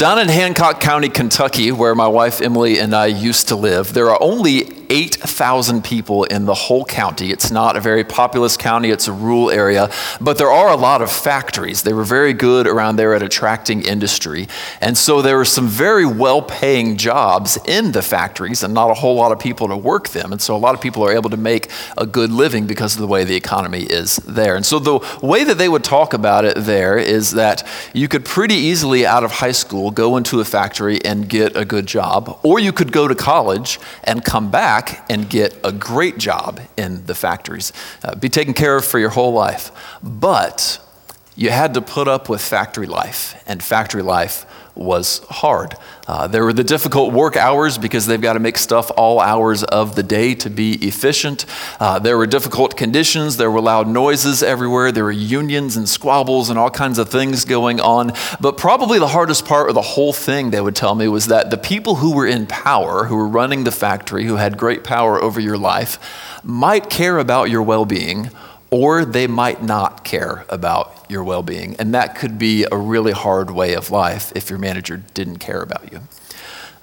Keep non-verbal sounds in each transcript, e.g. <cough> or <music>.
Down in Hancock County, Kentucky, where my wife Emily and I used to live, there are only 8,000 people in the whole county. It's not a very populous county, it's a rural area, but there are a lot of factories. They were very good around there at attracting industry. And so there were some very well paying jobs in the factories and not a whole lot of people to work them. And so a lot of people are able to make a good living because of the way the economy is there. And so the way that they would talk about it there is that you could pretty easily out of high school go into a factory and get a good job, or you could go to college and come back and get a great job in the factories, uh, be taken care of for your whole life. But you had to put up with factory life, and factory life was hard. Uh, there were the difficult work hours because they've got to make stuff all hours of the day to be efficient. Uh, there were difficult conditions. There were loud noises everywhere. There were unions and squabbles and all kinds of things going on. But probably the hardest part of the whole thing, they would tell me, was that the people who were in power, who were running the factory, who had great power over your life, might care about your well being or they might not care about your well being. And that could be a really hard way of life if your manager didn't care about you.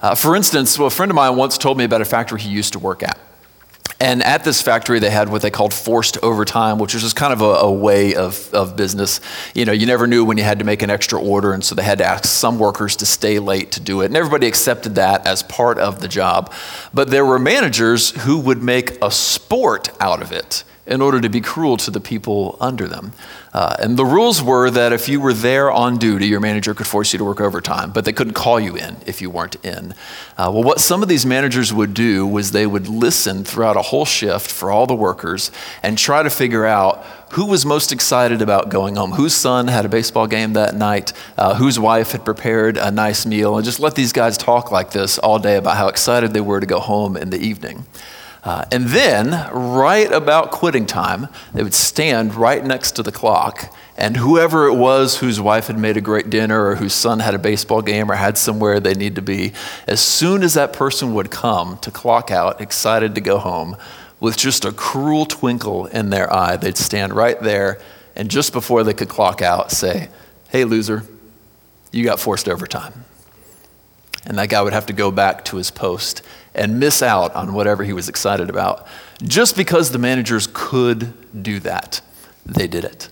Uh, for instance, well, a friend of mine once told me about a factory he used to work at. And at this factory, they had what they called forced overtime, which was just kind of a, a, way of, of business. You know, you never knew when you had to make an extra order, and so they had to ask some workers to stay late to do it. And everybody accepted that as part of the job. But there were managers who would make a sport out of it in order to be cruel to the people under them. Uh, and the rules were that if you were there on duty, your manager could force you to work overtime, but they couldn't call you in if you weren't in. Uh, well, what some of these managers would do was they would listen throughout a whole shift for all the workers and try to figure out who was most excited about going home, whose son had a baseball game that night, uh, whose wife had prepared a nice meal, and just let these guys talk like this all day about how excited they were to go home in the evening. Uh, and then, right about quitting time, they would stand right next to the clock, and whoever it was whose wife had made a great dinner or whose son had a baseball game or had somewhere they need to be, as soon as that person would come to clock out, excited to go home, with just a cruel twinkle in their eye, they'd stand right there and just before they could clock out, say, Hey, loser, you got forced overtime. And that guy would have to go back to his post and miss out on whatever he was excited about. Just because the managers could do that, they did it.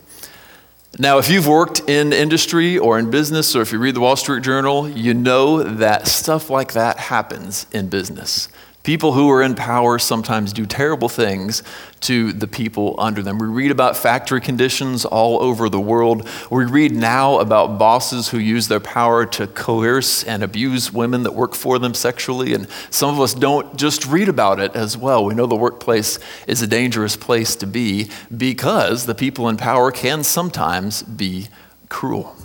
Now, if you've worked in industry or in business, or if you read the Wall Street Journal, you know that stuff like that happens in business. People who are in power sometimes do terrible things to the people under them. We read about factory conditions all over the world. We read now about bosses who use their power to coerce and abuse women that work for them sexually. And some of us don't just read about it as well. We know the workplace is a dangerous place to be because the people in power can sometimes be cruel.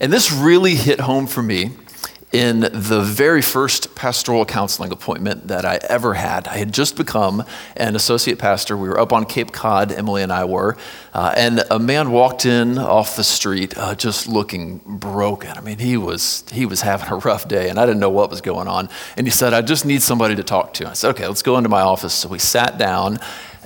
And this really hit home for me in the very first pastoral counseling appointment that I ever had. I had just become an associate pastor. We were up on Cape Cod, Emily and I were, uh, and a man walked in off the street uh, just looking broken. I mean, he was, he was having a rough day, and I didn't know what was going on. And he said, I just need somebody to talk to. I said, okay, let's go into my office. So we sat down,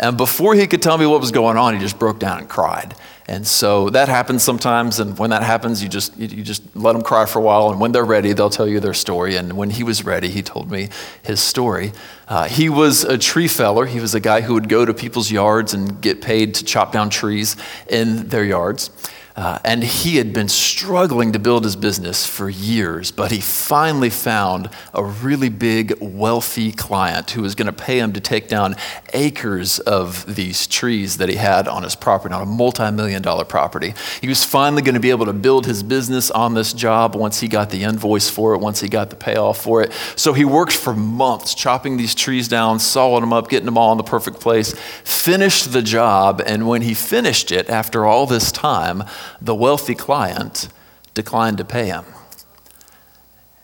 and before he could tell me what was going on, he just broke down and cried. And so that happens sometimes, and when that happens, you just you just let them cry for a while, and when they're ready, they'll tell you their story. And when he was ready, he told me his story. Uh, he was a tree feller. He was a guy who would go to people's yards and get paid to chop down trees in their yards. Uh, and he had been struggling to build his business for years, but he finally found a really big, wealthy client who was going to pay him to take down acres of these trees that he had on his property, on a multi million dollar property. He was finally going to be able to build his business on this job once he got the invoice for it, once he got the payoff for it. So he worked for months chopping these trees down, sawing them up, getting them all in the perfect place, finished the job, and when he finished it, after all this time, the wealthy client declined to pay him.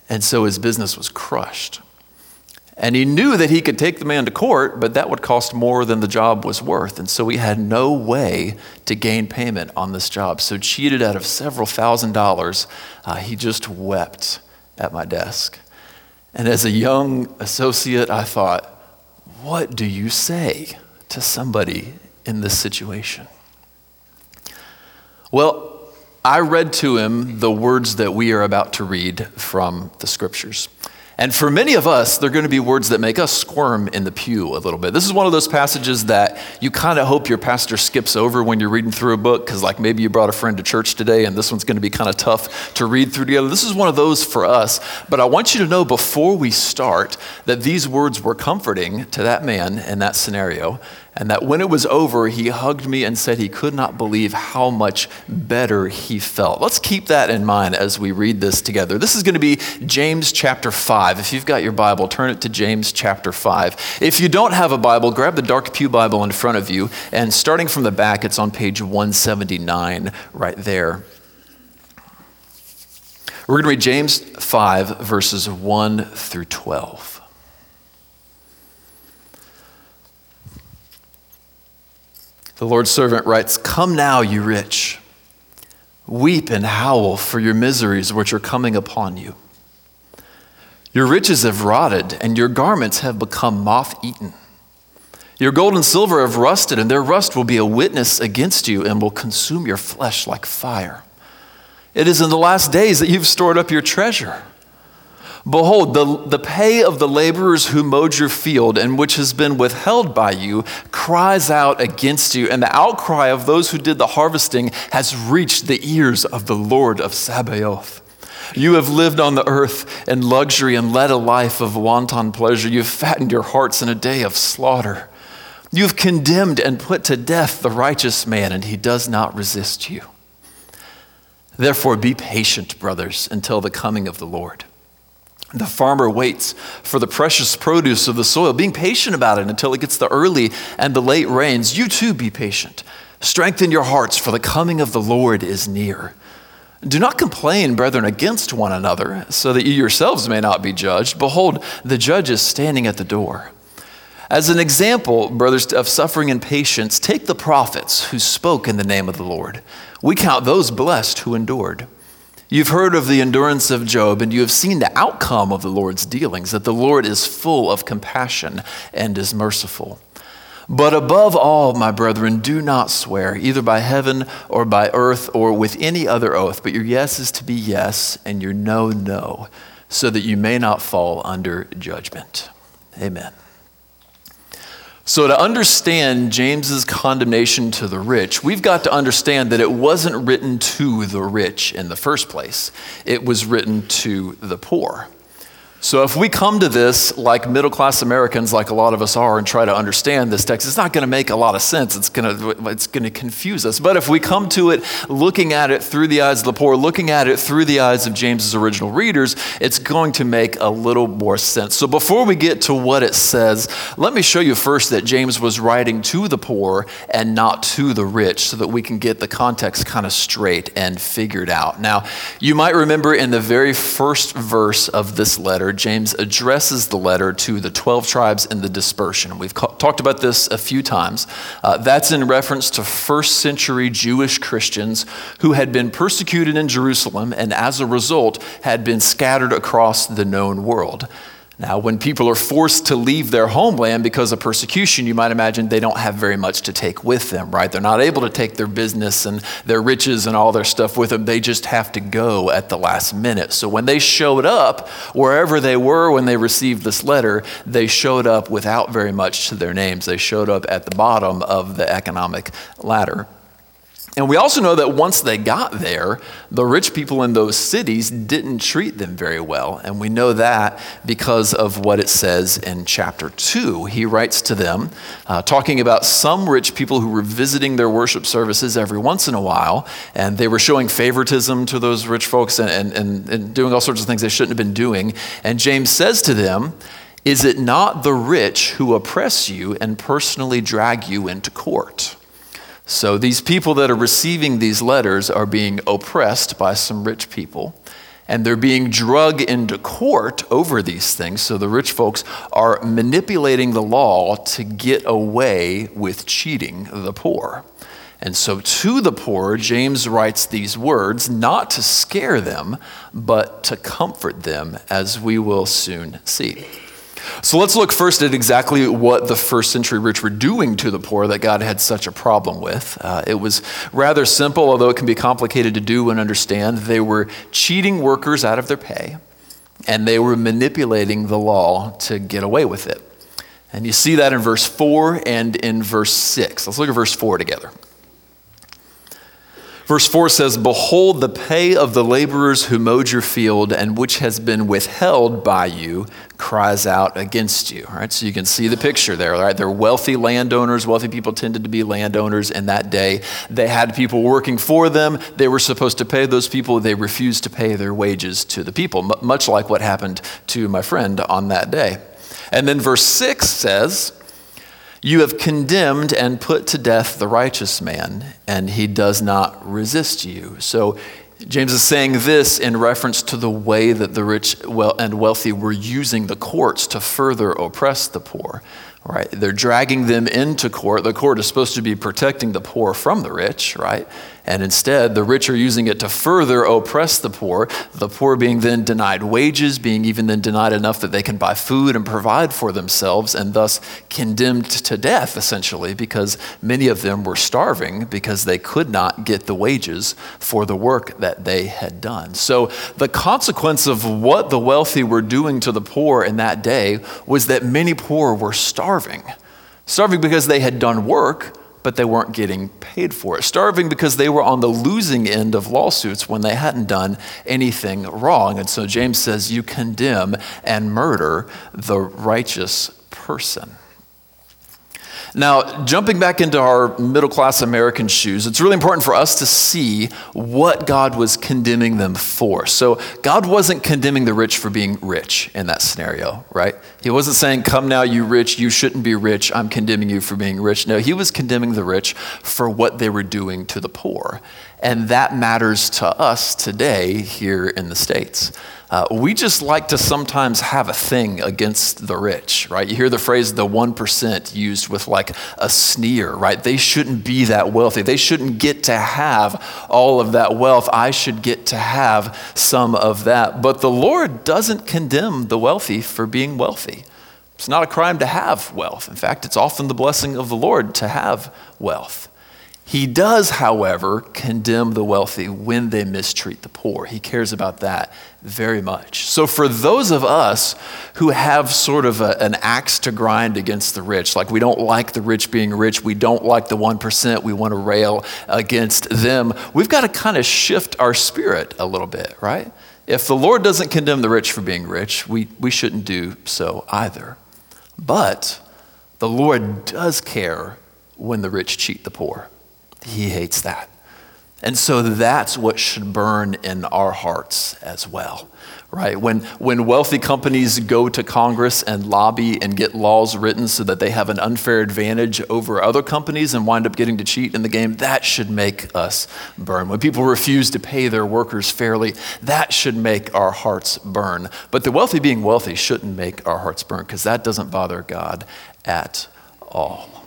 And so his business was crushed. And he knew that he could take the man to court, but that would cost more than the job was worth. And so he had no way to gain payment on this job. So, cheated out of several thousand dollars, uh, he just wept at my desk. And as a young associate, I thought, what do you say to somebody in this situation? Well, I read to him the words that we are about to read from the scriptures. And for many of us, they're going to be words that make us squirm in the pew a little bit. This is one of those passages that you kind of hope your pastor skips over when you're reading through a book, because, like, maybe you brought a friend to church today and this one's going to be kind of tough to read through together. This is one of those for us. But I want you to know before we start that these words were comforting to that man in that scenario and that when it was over, he hugged me and said he could not believe how much better he felt. Let's keep that in mind as we read this together. This is going to be James chapter 5. If you've got your Bible, turn it to James chapter 5. If you don't have a Bible, grab the Dark Pew Bible in front of you, and starting from the back, it's on page 179 right there. We're going to read James 5, verses 1 through 12. The Lord's servant writes, Come now, you rich, weep and howl for your miseries which are coming upon you. Your riches have rotted, and your garments have become moth eaten. Your gold and silver have rusted, and their rust will be a witness against you and will consume your flesh like fire. It is in the last days that you've stored up your treasure. Behold, the, the pay of the laborers who mowed your field and which has been withheld by you cries out against you, and the outcry of those who did the harvesting has reached the ears of the Lord of Sabaoth. You have lived on the earth in luxury and led a life of wanton pleasure. You have fattened your hearts in a day of slaughter. You have condemned and put to death the righteous man, and he does not resist you. Therefore, be patient, brothers, until the coming of the Lord. The farmer waits for the precious produce of the soil, being patient about it until it gets the early and the late rains. You too be patient. Strengthen your hearts, for the coming of the Lord is near. Do not complain, brethren, against one another, so that you yourselves may not be judged. Behold, the judge is standing at the door. As an example, brothers, of suffering and patience, take the prophets who spoke in the name of the Lord. We count those blessed who endured. You've heard of the endurance of Job, and you have seen the outcome of the Lord's dealings, that the Lord is full of compassion and is merciful. But above all, my brethren, do not swear, either by heaven or by earth or with any other oath, but your yes is to be yes, and your no, no, so that you may not fall under judgment. Amen. So, to understand James's condemnation to the rich, we've got to understand that it wasn't written to the rich in the first place, it was written to the poor. So, if we come to this like middle class Americans, like a lot of us are, and try to understand this text, it's not going to make a lot of sense. It's going to, it's going to confuse us. But if we come to it looking at it through the eyes of the poor, looking at it through the eyes of James's original readers, it's going to make a little more sense. So, before we get to what it says, let me show you first that James was writing to the poor and not to the rich so that we can get the context kind of straight and figured out. Now, you might remember in the very first verse of this letter, letter, James addresses the letter to the 12 tribes in the dispersion. We've ca- talked about this a few times. Uh, that's in reference to first century Jewish Christians who had been persecuted in Jerusalem and as a result had been scattered across the known world. Now, when people are forced to leave their homeland because of persecution, you might imagine they don't have very much to take with them, right? They're not able to take their business and their riches and all their stuff with them. They just have to go at the last minute. So when they showed up, wherever they were when they received this letter, they showed up without very much to their names. They showed up at the bottom of the economic ladder. And we also know that once they got there, the rich people in those cities didn't treat them very well. And we know that because of what it says in chapter 2. He writes to them, uh, talking about some rich people who were visiting their worship services every once in a while, and they were showing favoritism to those rich folks and, and, and doing all sorts of things they shouldn't have been doing. And James says to them, Is it not the rich who oppress you and personally drag you into court? So these people that are receiving these letters are being oppressed by some rich people, and they're being drug into court over these things. So the rich folks are manipulating the law to get away with cheating the poor. And so to the poor, James writes these words not to scare them, but to comfort them, as we will soon see. So let's look first at exactly what the first century rich were doing to the poor that God had such a problem with. Uh, it was rather simple, although it can be complicated to do and understand. They were cheating workers out of their pay, and they were manipulating the law to get away with it. And you see that in verse 4 and in verse 6. Let's look at verse 4 together. Verse 4 says, Behold, the pay of the laborers who mowed your field and which has been withheld by you cries out against you. All right, so you can see the picture there, right? They're wealthy landowners. Wealthy people tended to be landowners in that day. They had people working for them. They were supposed to pay those people. They refused to pay their wages to the people, much like what happened to my friend on that day. And then verse 6 says, you have condemned and put to death the righteous man, and he does not resist you. So James is saying this in reference to the way that the rich and wealthy were using the courts to further oppress the poor. Right? They're dragging them into court. The court is supposed to be protecting the poor from the rich, right? And instead, the rich are using it to further oppress the poor, the poor being then denied wages, being even then denied enough that they can buy food and provide for themselves, and thus condemned to death, essentially, because many of them were starving because they could not get the wages for the work that they had done. So, the consequence of what the wealthy were doing to the poor in that day was that many poor were starving. Starving because they had done work but they weren't getting paid for it. Starving because they were on the losing end of lawsuits when they hadn't done anything wrong. And so James says, You condemn and murder the righteous person. Now, jumping back into our middle class American shoes, it's really important for us to see what God was condemning them for. So, God wasn't condemning the rich for being rich in that scenario, right? He wasn't saying, Come now, you rich, you shouldn't be rich, I'm condemning you for being rich. No, he was condemning the rich for what they were doing to the poor. And that matters to us today here in the States. Uh, we just like to sometimes have a thing against the rich, right? You hear the phrase the 1% used with like a sneer, right? They shouldn't be that wealthy. They shouldn't get to have all of that wealth. I should get to have some of that. But the Lord doesn't condemn the wealthy for being wealthy. It's not a crime to have wealth. In fact, it's often the blessing of the Lord to have wealth. He does, however, condemn the wealthy when they mistreat the poor. He cares about that very much. So, for those of us who have sort of a, an axe to grind against the rich, like we don't like the rich being rich, we don't like the 1%, we want to rail against them, we've got to kind of shift our spirit a little bit, right? If the Lord doesn't condemn the rich for being rich, we, we shouldn't do so either. But the Lord does care when the rich cheat the poor. He hates that. And so that's what should burn in our hearts as well, right? When, when wealthy companies go to Congress and lobby and get laws written so that they have an unfair advantage over other companies and wind up getting to cheat in the game, that should make us burn. When people refuse to pay their workers fairly, that should make our hearts burn. But the wealthy being wealthy shouldn't make our hearts burn because that doesn't bother God at all.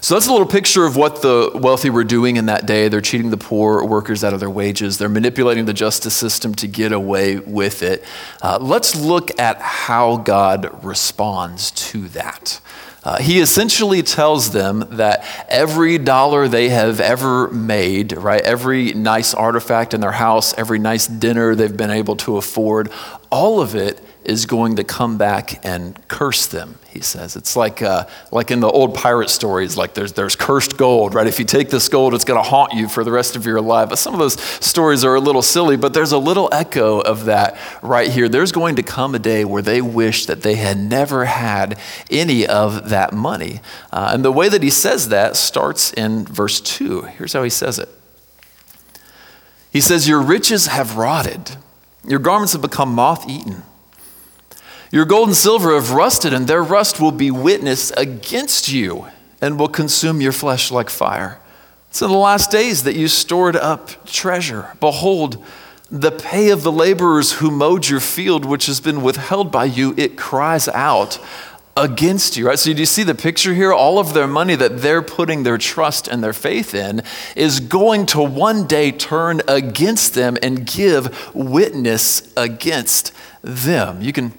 So that's a little picture of what the wealthy were doing in that day. They're cheating the poor workers out of their wages, they're manipulating the justice system to get away with it. Uh, let's look at how God responds to that. Uh, he essentially tells them that every dollar they have ever made, right, every nice artifact in their house, every nice dinner they've been able to afford, all of it is going to come back and curse them, he says. It's like, uh, like in the old pirate stories, like there's, there's cursed gold, right? If you take this gold, it's going to haunt you for the rest of your life. But some of those stories are a little silly, but there's a little echo of that right here. There's going to come a day where they wish that they had never had any of that money. Uh, and the way that he says that starts in verse 2. Here's how he says it He says, Your riches have rotted, your garments have become moth eaten. Your gold and silver have rusted, and their rust will be witness against you and will consume your flesh like fire. It's in the last days that you stored up treasure. Behold, the pay of the laborers who mowed your field, which has been withheld by you, it cries out against you, right? So, do you see the picture here? All of their money that they're putting their trust and their faith in is going to one day turn against them and give witness against them. You can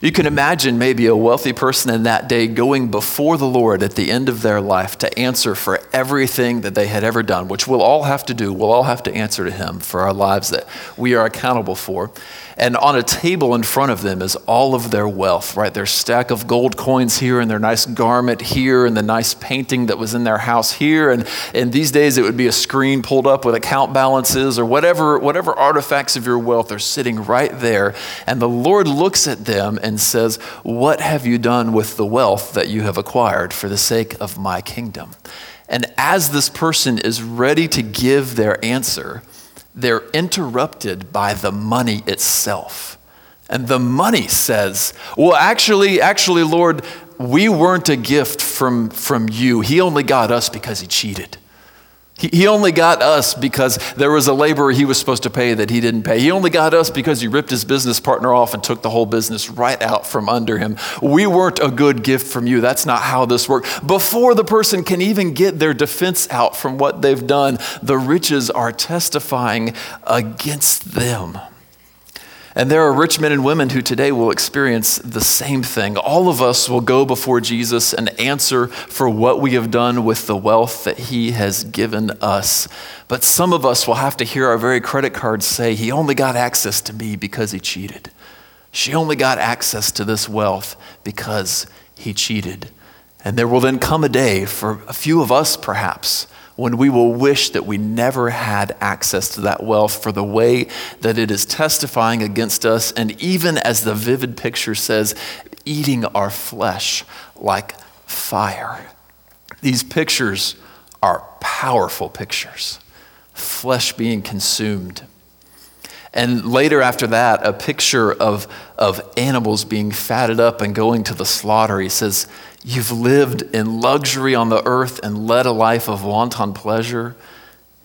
You can imagine maybe a wealthy person in that day going before the Lord at the end of their life to answer for everything that they had ever done, which we'll all have to do. We'll all have to answer to Him for our lives that we are accountable for. And on a table in front of them is all of their wealth, right? Their stack of gold coins here, and their nice garment here, and the nice painting that was in their house here. And in these days, it would be a screen pulled up with account balances or whatever, whatever artifacts of your wealth are sitting right there. And the Lord looks at them and says, What have you done with the wealth that you have acquired for the sake of my kingdom? And as this person is ready to give their answer, they're interrupted by the money itself. And the money says, Well, actually, actually, Lord, we weren't a gift from, from you. He only got us because he cheated. He, he only got us because there was a laborer he was supposed to pay that he didn't pay. He only got us because he ripped his business partner off and took the whole business right out from under him. We weren't a good gift from you. That's not how this worked. Before the person can even get their defense out from what they've done, the riches are testifying against them. And there are rich men and women who today will experience the same thing. All of us will go before Jesus and answer for what we have done with the wealth that he has given us. But some of us will have to hear our very credit cards say, He only got access to me because he cheated. She only got access to this wealth because he cheated. And there will then come a day for a few of us, perhaps, when we will wish that we never had access to that wealth for the way that it is testifying against us, and even as the vivid picture says, eating our flesh like fire. These pictures are powerful pictures, flesh being consumed. And later, after that, a picture of, of animals being fatted up and going to the slaughter. He says, You've lived in luxury on the earth and led a life of wanton pleasure.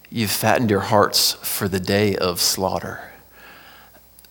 You've fattened your hearts for the day of slaughter.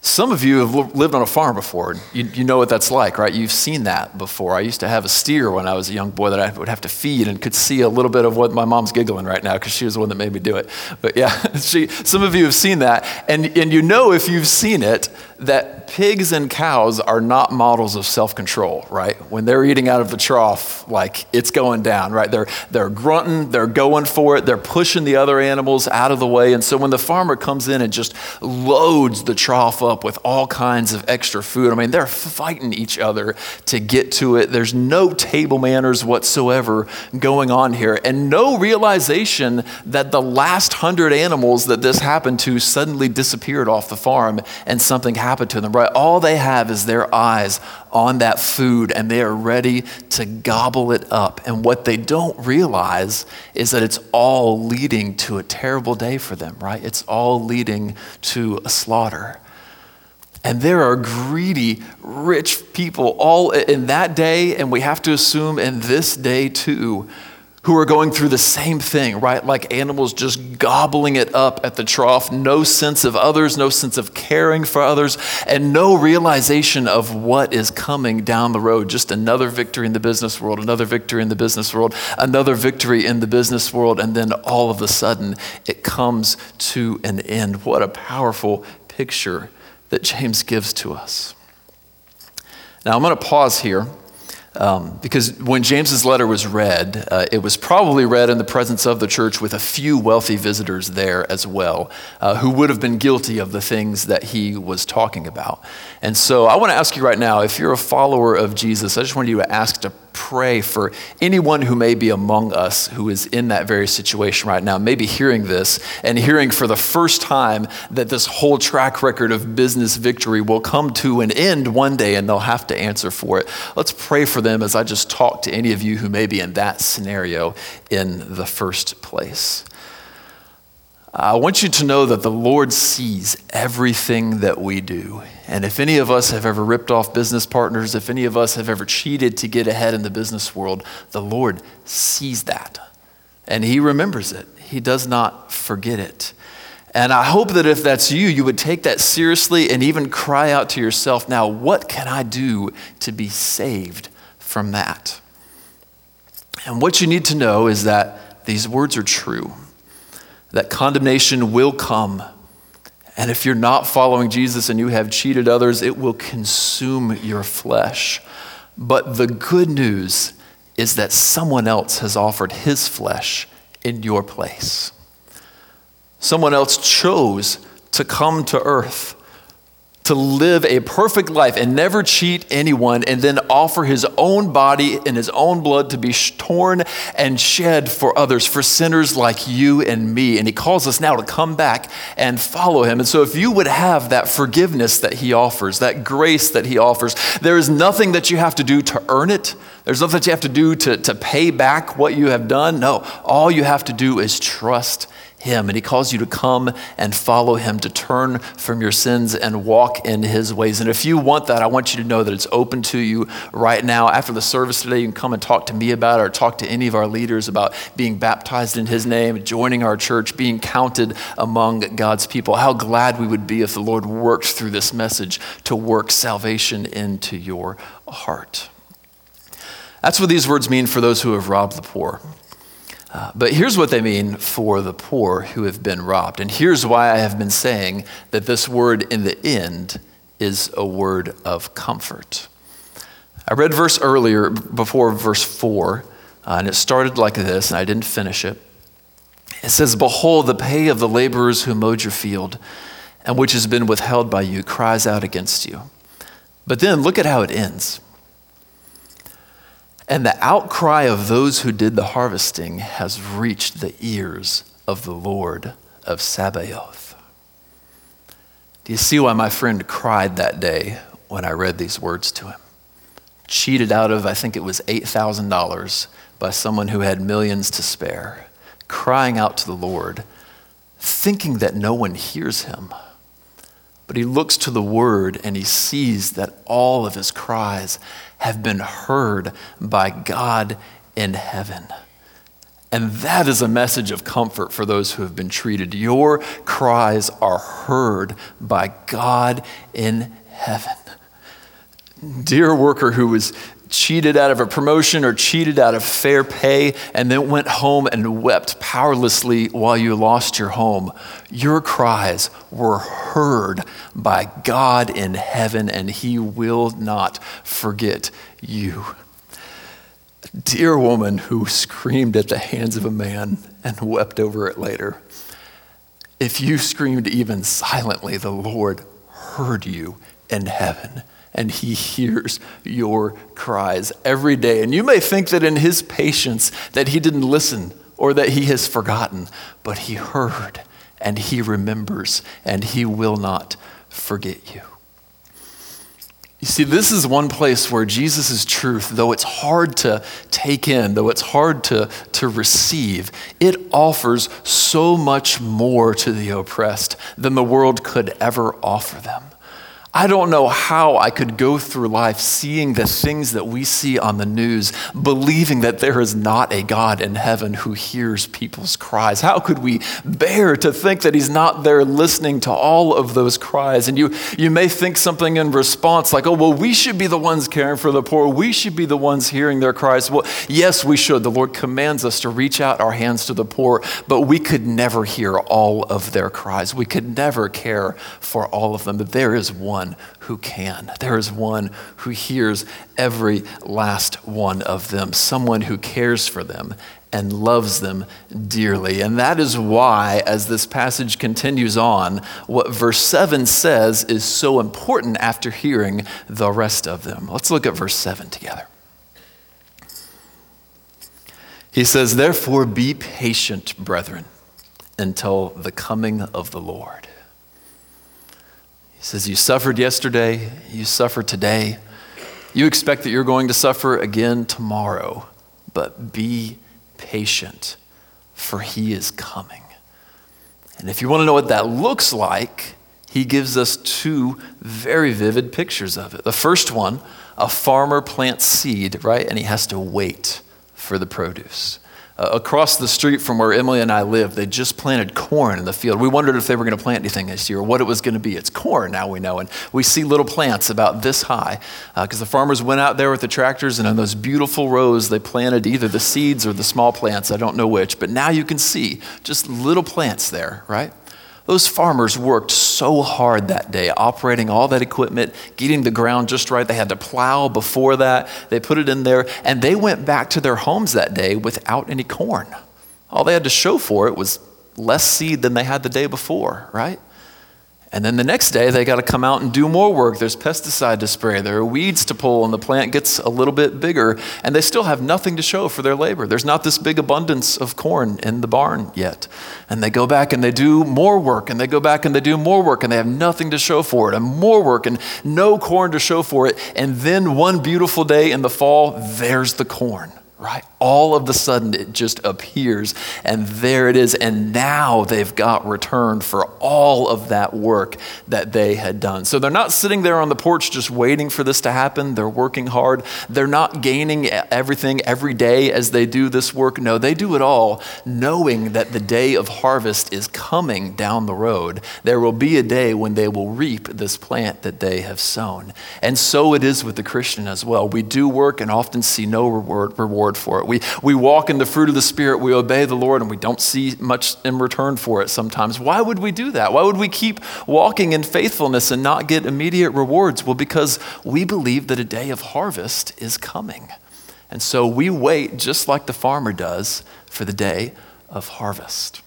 Some of you have lived on a farm before. You, you know what that's like, right? You've seen that before. I used to have a steer when I was a young boy that I would have to feed and could see a little bit of what my mom's giggling right now because she was the one that made me do it. But yeah, <laughs> she, some of you have seen that. And, and you know if you've seen it that pigs and cows are not models of self control, right? When they're eating out of the trough, like it's going down, right? They're, they're grunting, they're going for it, they're pushing the other animals out of the way. And so when the farmer comes in and just loads the trough up with all kinds of extra food, I mean, they're fighting each other to get to it. There's no table manners whatsoever going on here, and no realization that the last hundred animals that this happened to suddenly disappeared off the farm and something happened happen to them, right? All they have is their eyes on that food and they are ready to gobble it up. And what they don't realize is that it's all leading to a terrible day for them, right? It's all leading to a slaughter. And there are greedy, rich people all in that day, and we have to assume in this day too, who are going through the same thing, right? Like animals just gobbling it up at the trough, no sense of others, no sense of caring for others, and no realization of what is coming down the road. Just another victory in the business world, another victory in the business world, another victory in the business world, and then all of a sudden it comes to an end. What a powerful picture that James gives to us. Now, I'm going to pause here um, because when James's letter was read, uh, it was probably read in the presence of the church with a few wealthy visitors there as well, uh, who would have been guilty of the things that he was talking about. And so I want to ask you right now if you're a follower of Jesus, I just want you to ask to pray for anyone who may be among us who is in that very situation right now, maybe hearing this and hearing for the first time that this whole track record of business victory will come to an end one day and they'll have to answer for it. Let's pray for them as I just talk to any of you who may be in that scenario in the first place. I want you to know that the Lord sees everything that we do. And if any of us have ever ripped off business partners, if any of us have ever cheated to get ahead in the business world, the Lord sees that. And He remembers it, He does not forget it. And I hope that if that's you, you would take that seriously and even cry out to yourself now, what can I do to be saved from that? And what you need to know is that these words are true that condemnation will come And if you're not following Jesus and you have cheated others, it will consume your flesh. But the good news is that someone else has offered his flesh in your place. Someone else chose to come to earth to live a perfect life and never cheat anyone, and then offer his own body and his own blood to be torn and shed for others, for sinners like you and me. And he calls us now to come back and follow him. And so, if you would have that forgiveness that he offers, that grace that he offers, there is nothing that you have to do to earn it. There's nothing that you have to do to, to pay back what you have done. No, all you have to do is trust him. And he calls you to come and follow him, to turn from your sins and walk in his ways. And if you want that, I want you to know that it's open to you right now. After the service today, you can come and talk to me about it or talk to any of our leaders about being baptized in his name, joining our church, being counted among God's people. How glad we would be if the Lord worked through this message to work salvation into your heart. That's what these words mean for those who have robbed the poor. Uh, but here's what they mean for the poor who have been robbed. And here's why I have been saying that this word in the end is a word of comfort. I read verse earlier, before verse 4, uh, and it started like this, and I didn't finish it. It says, Behold, the pay of the laborers who mowed your field, and which has been withheld by you, cries out against you. But then look at how it ends. And the outcry of those who did the harvesting has reached the ears of the Lord of Sabaoth. Do you see why my friend cried that day when I read these words to him? Cheated out of, I think it was $8,000 by someone who had millions to spare, crying out to the Lord, thinking that no one hears him. But he looks to the word and he sees that all of his cries have been heard by God in heaven. And that is a message of comfort for those who have been treated. Your cries are heard by God in heaven. Dear worker who was cheated out of a promotion or cheated out of fair pay and then went home and wept powerlessly while you lost your home, your cries were heard by God in heaven and he will not forget you. Dear woman who screamed at the hands of a man and wept over it later, if you screamed even silently, the Lord heard you in heaven and he hears your cries every day. And you may think that in his patience that he didn't listen or that he has forgotten, but he heard and he remembers and he will not forget you. You see, this is one place where Jesus' truth, though it's hard to take in, though it's hard to, to receive, it offers so much more to the oppressed than the world could ever offer them. I don't know how I could go through life seeing the things that we see on the news, believing that there is not a God in heaven who hears people's cries. How could we bear to think that He's not there listening to all of those cries? And you, you may think something in response like, oh, well, we should be the ones caring for the poor. We should be the ones hearing their cries. Well, yes, we should. The Lord commands us to reach out our hands to the poor, but we could never hear all of their cries. We could never care for all of them. But there is one one who can. There is one who hears every last one of them, someone who cares for them and loves them dearly. And that is why, as this passage continues on, what verse 7 says is so important after hearing the rest of them. Let's look at verse 7 together. He says, Therefore, be patient, brethren, until the coming of the Lord. He says, You suffered yesterday, you suffer today. You expect that you're going to suffer again tomorrow, but be patient, for he is coming. And if you want to know what that looks like, he gives us two very vivid pictures of it. The first one, a farmer plants seed, right? And he has to wait for the produce uh, across the street from where Emily and I live, they just planted corn in the field. We wondered if they were going to plant anything this year, or what it was going to be. It's corn now we know. And we see little plants about this high because uh, the farmers went out there with the tractors and in those beautiful rows, they planted either the seeds or the small plants. I don't know which. But now you can see just little plants there, right? Those farmers worked so hard that day, operating all that equipment, getting the ground just right. They had to plow before that. They put it in there, and they went back to their homes that day without any corn. All they had to show for it was less seed than they had the day before, right? And then the next day, they got to come out and do more work. There's pesticide to spray, there are weeds to pull, and the plant gets a little bit bigger, and they still have nothing to show for their labor. There's not this big abundance of corn in the barn yet. And they go back and they do more work, and they go back and they do more work, and they have nothing to show for it, and more work, and no corn to show for it. And then one beautiful day in the fall, there's the corn right? All of the sudden it just appears and there it is. And now they've got return for all of that work that they had done. So they're not sitting there on the porch just waiting for this to happen. They're working hard. They're not gaining everything every day as they do this work. No, they do it all knowing that the day of harvest is coming down the road. There will be a day when they will reap this plant that they have sown. And so it is with the Christian as well. We do work and often see no reward reward for it. We, we walk in the fruit of the Spirit, we obey the Lord, and we don't see much in return for it sometimes. Why would we do that? Why would we keep walking in faithfulness and not get immediate rewards? Well, because we believe that a day of harvest is coming. And so we wait, just like the farmer does, for the day of harvest.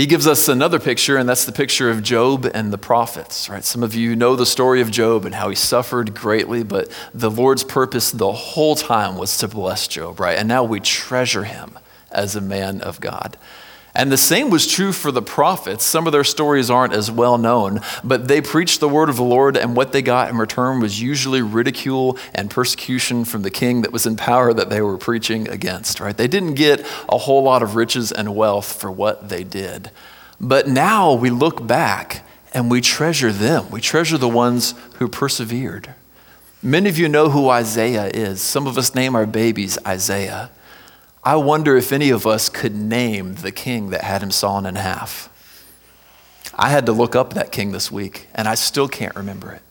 He gives us another picture, and that's the picture of Job and the prophets, right? Some of you know the story of Job and how he suffered greatly, but the Lord's purpose the whole time was to bless Job, right? And now we treasure him as a man of God. And the same was true for the prophets. Some of their stories aren't as well known, but they preached the word of the Lord, and what they got in return was usually ridicule and persecution from the king that was in power that they were preaching against, right? They didn't get a whole lot of riches and wealth for what they did. But now we look back and we treasure them. We treasure the ones who persevered. Many of you know who Isaiah is. Some of us name our babies Isaiah. I wonder if any of us could name the king that had him sawn in half. I had to look up that king this week, and I still can't remember it.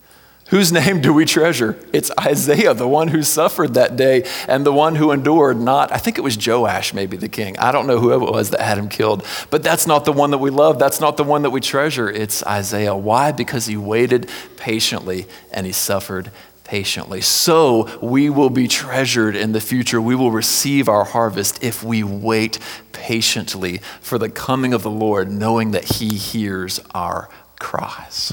Whose name do we treasure? It's Isaiah, the one who suffered that day and the one who endured, not, I think it was Joash, maybe the king. I don't know who it was that had him killed, but that's not the one that we love. That's not the one that we treasure. It's Isaiah. Why? Because he waited patiently and he suffered patiently. So we will be treasured in the future. We will receive our harvest if we wait patiently for the coming of the Lord, knowing that He hears our cries.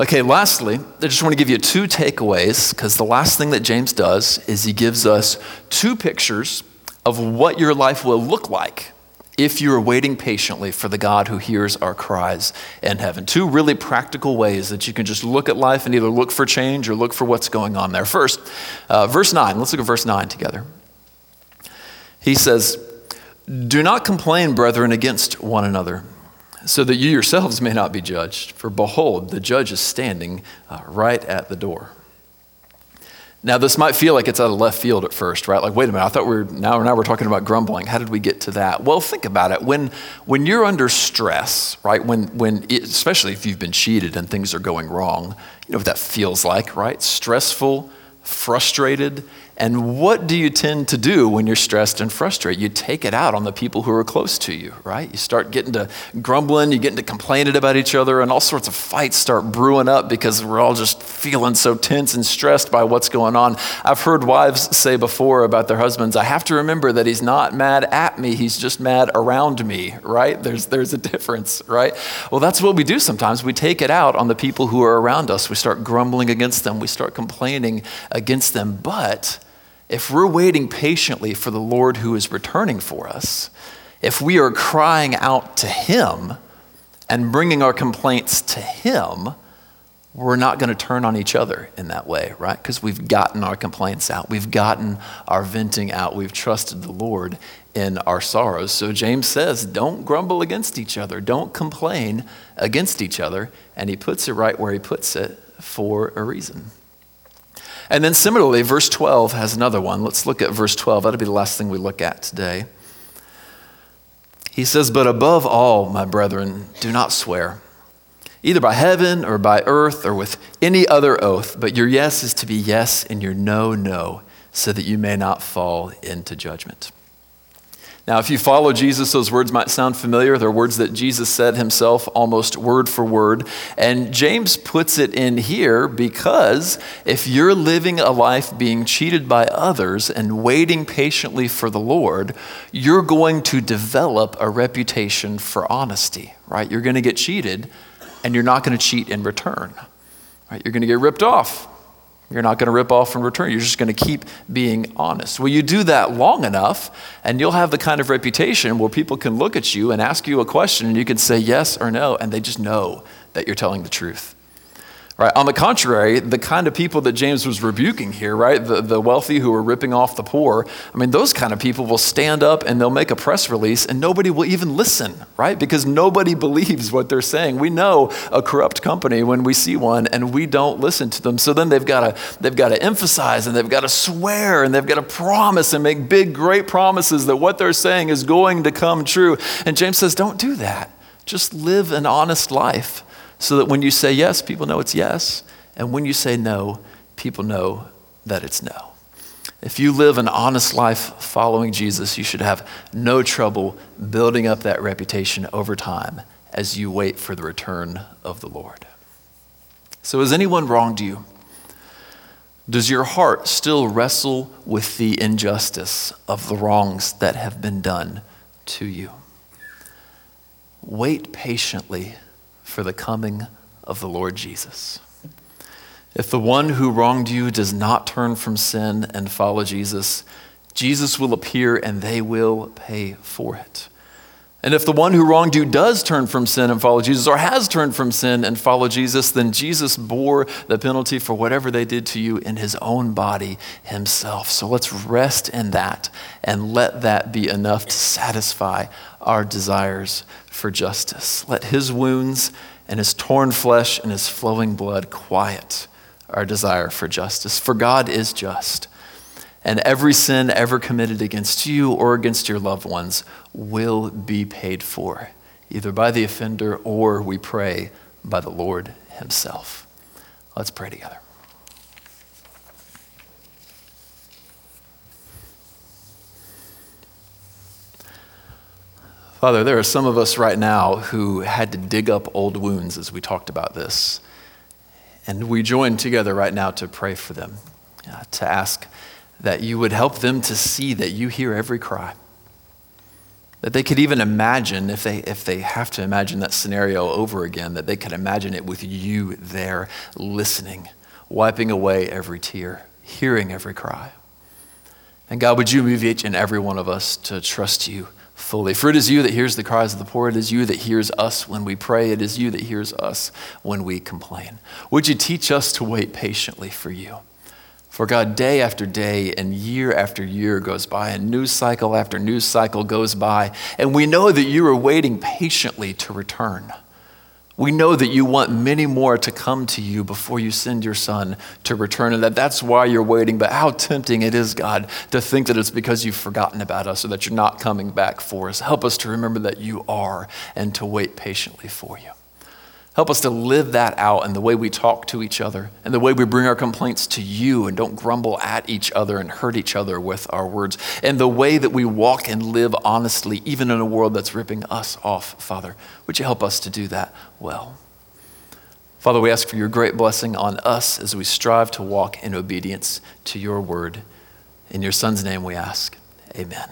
Okay, lastly, I just want to give you two takeaways because the last thing that James does is he gives us two pictures of what your life will look like if you are waiting patiently for the God who hears our cries in heaven. Two really practical ways that you can just look at life and either look for change or look for what's going on there. First, uh, verse 9. Let's look at verse 9 together. He says, Do not complain, brethren, against one another, so that you yourselves may not be judged. For behold, the judge is standing uh, right at the door. Now, this might feel like it's out of left field at first, right? Like, wait a minute, I thought we are now, now we're talking about grumbling. How did we get to that? Well, think about it. When, when you're under stress, right, when, when it, especially if you've been cheated and things are going wrong, you know what that feels like, right? Stressful, frustrated, and what do you tend to do when you're stressed and frustrated? You take it out on the people who are close to you, right? You start getting to grumbling, you get into complaining about each other, and all sorts of fights start brewing up because we're all just feeling so tense and stressed by what's going on. I've heard wives say before about their husbands, I have to remember that he's not mad at me, he's just mad around me, right? There's, there's a difference, right? Well, that's what we do sometimes. We take it out on the people who are around us. We start grumbling against them, we start complaining against them, but if we're waiting patiently for the Lord who is returning for us, if we are crying out to Him and bringing our complaints to Him, we're not going to turn on each other in that way, right? Because we've gotten our complaints out. We've gotten our venting out. We've trusted the Lord in our sorrows. So James says, don't grumble against each other. Don't complain against each other. And he puts it right where he puts it for a reason. And then similarly, verse 12 has another one. Let's look at verse 12. That'll be the last thing we look at today. He says, But above all, my brethren, do not swear, either by heaven or by earth or with any other oath, but your yes is to be yes and your no, no, so that you may not fall into judgment. Now, if you follow Jesus, those words might sound familiar. They're words that Jesus said himself almost word for word. And James puts it in here because if you're living a life being cheated by others and waiting patiently for the Lord, you're going to develop a reputation for honesty, right? You're going to get cheated and you're not going to cheat in return, right? You're going to get ripped off you're not going to rip off in return. You're just going to keep being honest. Well, you do that long enough, and you'll have the kind of reputation where people can look at you and ask you a question, and you can say yes or no, and they just know that you're telling the truth. Right? On the contrary, the kind of people that James was rebuking here, right? The, the wealthy who are ripping off the poor, I mean, those kind of people will stand up and they'll make a press release and nobody will even listen, right? Because nobody <laughs> believes what they're saying. We know a corrupt company when we see one and we don't listen to them. So then they've got to they've got to emphasize and they've got to swear and they've got to promise and make big, great promises that what they're saying is going to come true. And James says, don't do that. Just live an honest life so that when you say yes, people know it's yes. And when you say no, people know that it's no. If you live an honest life following Jesus, you should have no trouble building up that reputation over time as you wait for the return of the Lord. So, has anyone wronged you? Does your heart still wrestle with the injustice of the wrongs that have been done to you? Wait patiently for the coming of the Lord Jesus. If the one who wronged you does not turn from sin and follow Jesus, Jesus will appear and they will pay for it. And if the one who wronged you does turn from sin and follow Jesus, or has turned from sin and follow Jesus, then Jesus bore the penalty for whatever they did to you in his own body himself. So let's rest in that and let that be enough to satisfy our desires for justice. Let his wounds and his torn flesh and his flowing blood quiet our desire for justice. For God is just, and every sin ever committed against you or against your loved ones will be paid for, either by the offender or, we pray, by the Lord himself. Let's pray together. Father, there are some of us right now who had to dig up old wounds as we talked about this. And we join together right now to pray for them, uh, to ask that you would help them to see that you hear every cry. That they could even imagine, if they, if they have to imagine that scenario over again, that they could imagine it with you there listening, wiping away every tear, hearing every cry. And God, would you move each and every one of us to trust you fully. For it is you that hears the cries of the poor. It is you that hears us when we pray. It is you that hears us when we complain. Would you teach us to wait patiently for you? For God, day after day and year after year goes by, and news cycle after news cycle goes by, and we know that you are waiting patiently to return. We know that you want many more to come to you before you send your son to return, and that that's why you're waiting. But how tempting it is, God, to think that it's because you've forgotten about us or that you're not coming back for us. Help us to remember that you are and to wait patiently for you. Help us to live that out in the way we talk to each other and the way we bring our complaints to you and don't grumble at each other and hurt each other with our words, and the way that we walk and live honestly, even in a world that's ripping us off, Father. Would you help us to do that well? Father, we ask for your great blessing on us as we strive to walk in obedience to your word. In your Son's name we ask. Amen.